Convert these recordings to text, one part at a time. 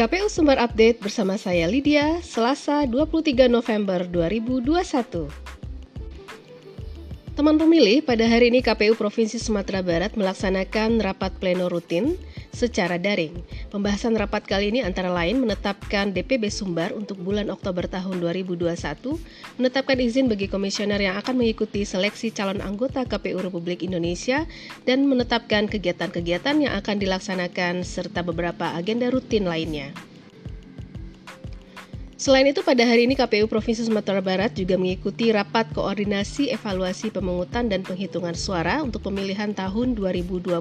KPU Sumber Update bersama saya Lydia, Selasa 23 November 2021. Teman pemilih, pada hari ini KPU Provinsi Sumatera Barat melaksanakan rapat pleno rutin secara daring. Pembahasan rapat kali ini antara lain menetapkan DPB Sumbar untuk bulan Oktober tahun 2021, menetapkan izin bagi komisioner yang akan mengikuti seleksi calon anggota KPU Republik Indonesia, dan menetapkan kegiatan-kegiatan yang akan dilaksanakan serta beberapa agenda rutin lainnya. Selain itu, pada hari ini KPU Provinsi Sumatera Barat juga mengikuti rapat koordinasi evaluasi pemungutan dan penghitungan suara untuk pemilihan tahun 2020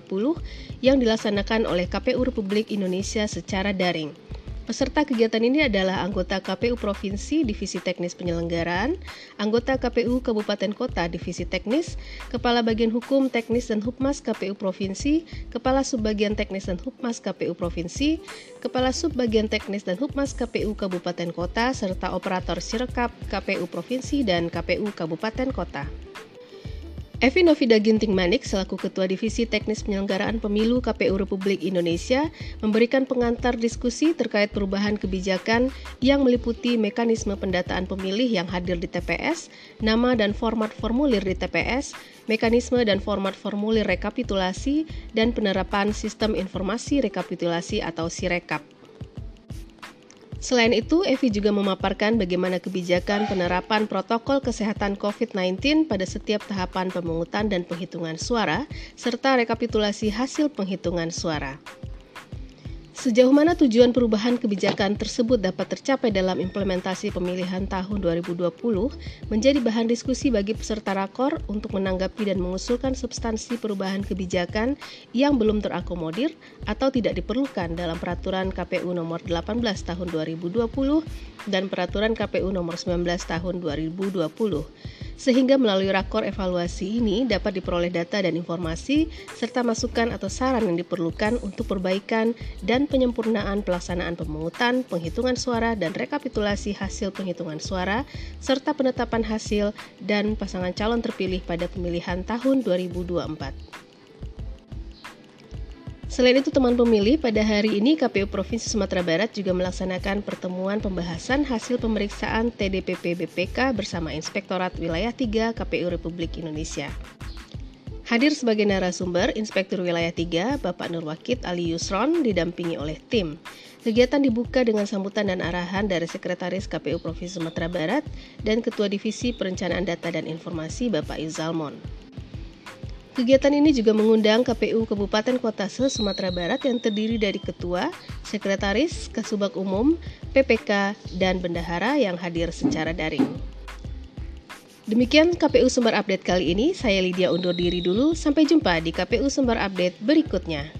yang dilaksanakan oleh KPU Republik Indonesia secara daring. Peserta kegiatan ini adalah anggota KPU Provinsi Divisi Teknis Penyelenggaraan, anggota KPU Kabupaten Kota Divisi Teknis, Kepala Bagian Hukum Teknis dan Hukmas KPU Provinsi, Kepala Subbagian Teknis dan Hukmas KPU Provinsi, Kepala Subbagian Teknis dan Hukmas KPU Kabupaten Kota, serta operator Sirekap KPU Provinsi dan KPU Kabupaten Kota. Evi Novida Ginting Manik selaku Ketua Divisi Teknis Penyelenggaraan Pemilu KPU Republik Indonesia memberikan pengantar diskusi terkait perubahan kebijakan yang meliputi mekanisme pendataan pemilih yang hadir di TPS, nama dan format formulir di TPS, mekanisme dan format formulir rekapitulasi, dan penerapan sistem informasi rekapitulasi atau SIREKAP. Selain itu, Evi juga memaparkan bagaimana kebijakan penerapan protokol kesehatan COVID-19 pada setiap tahapan pemungutan dan penghitungan suara, serta rekapitulasi hasil penghitungan suara. Sejauh mana tujuan perubahan kebijakan tersebut dapat tercapai dalam implementasi pemilihan tahun 2020 menjadi bahan diskusi bagi peserta rakor untuk menanggapi dan mengusulkan substansi perubahan kebijakan yang belum terakomodir atau tidak diperlukan dalam peraturan KPU nomor 18 tahun 2020 dan peraturan KPU nomor 19 tahun 2020 sehingga melalui rakor evaluasi ini dapat diperoleh data dan informasi serta masukan atau saran yang diperlukan untuk perbaikan dan penyempurnaan pelaksanaan pemungutan, penghitungan suara dan rekapitulasi hasil penghitungan suara serta penetapan hasil dan pasangan calon terpilih pada pemilihan tahun 2024. Selain itu, teman pemilih, pada hari ini KPU Provinsi Sumatera Barat juga melaksanakan pertemuan pembahasan hasil pemeriksaan TDPP BPK bersama Inspektorat Wilayah 3 KPU Republik Indonesia. Hadir sebagai narasumber Inspektur Wilayah 3, Bapak Nur Wakid Ali Yusron, didampingi oleh tim. Kegiatan dibuka dengan sambutan dan arahan dari Sekretaris KPU Provinsi Sumatera Barat dan Ketua Divisi Perencanaan Data dan Informasi Bapak Izalmon. Kegiatan ini juga mengundang KPU Kabupaten Kota se-Sumatera Barat yang terdiri dari Ketua, Sekretaris, Kasubag Umum, PPK, dan Bendahara yang hadir secara daring. Demikian KPU Sumber Update kali ini, saya Lydia undur diri dulu, sampai jumpa di KPU Sumber Update berikutnya.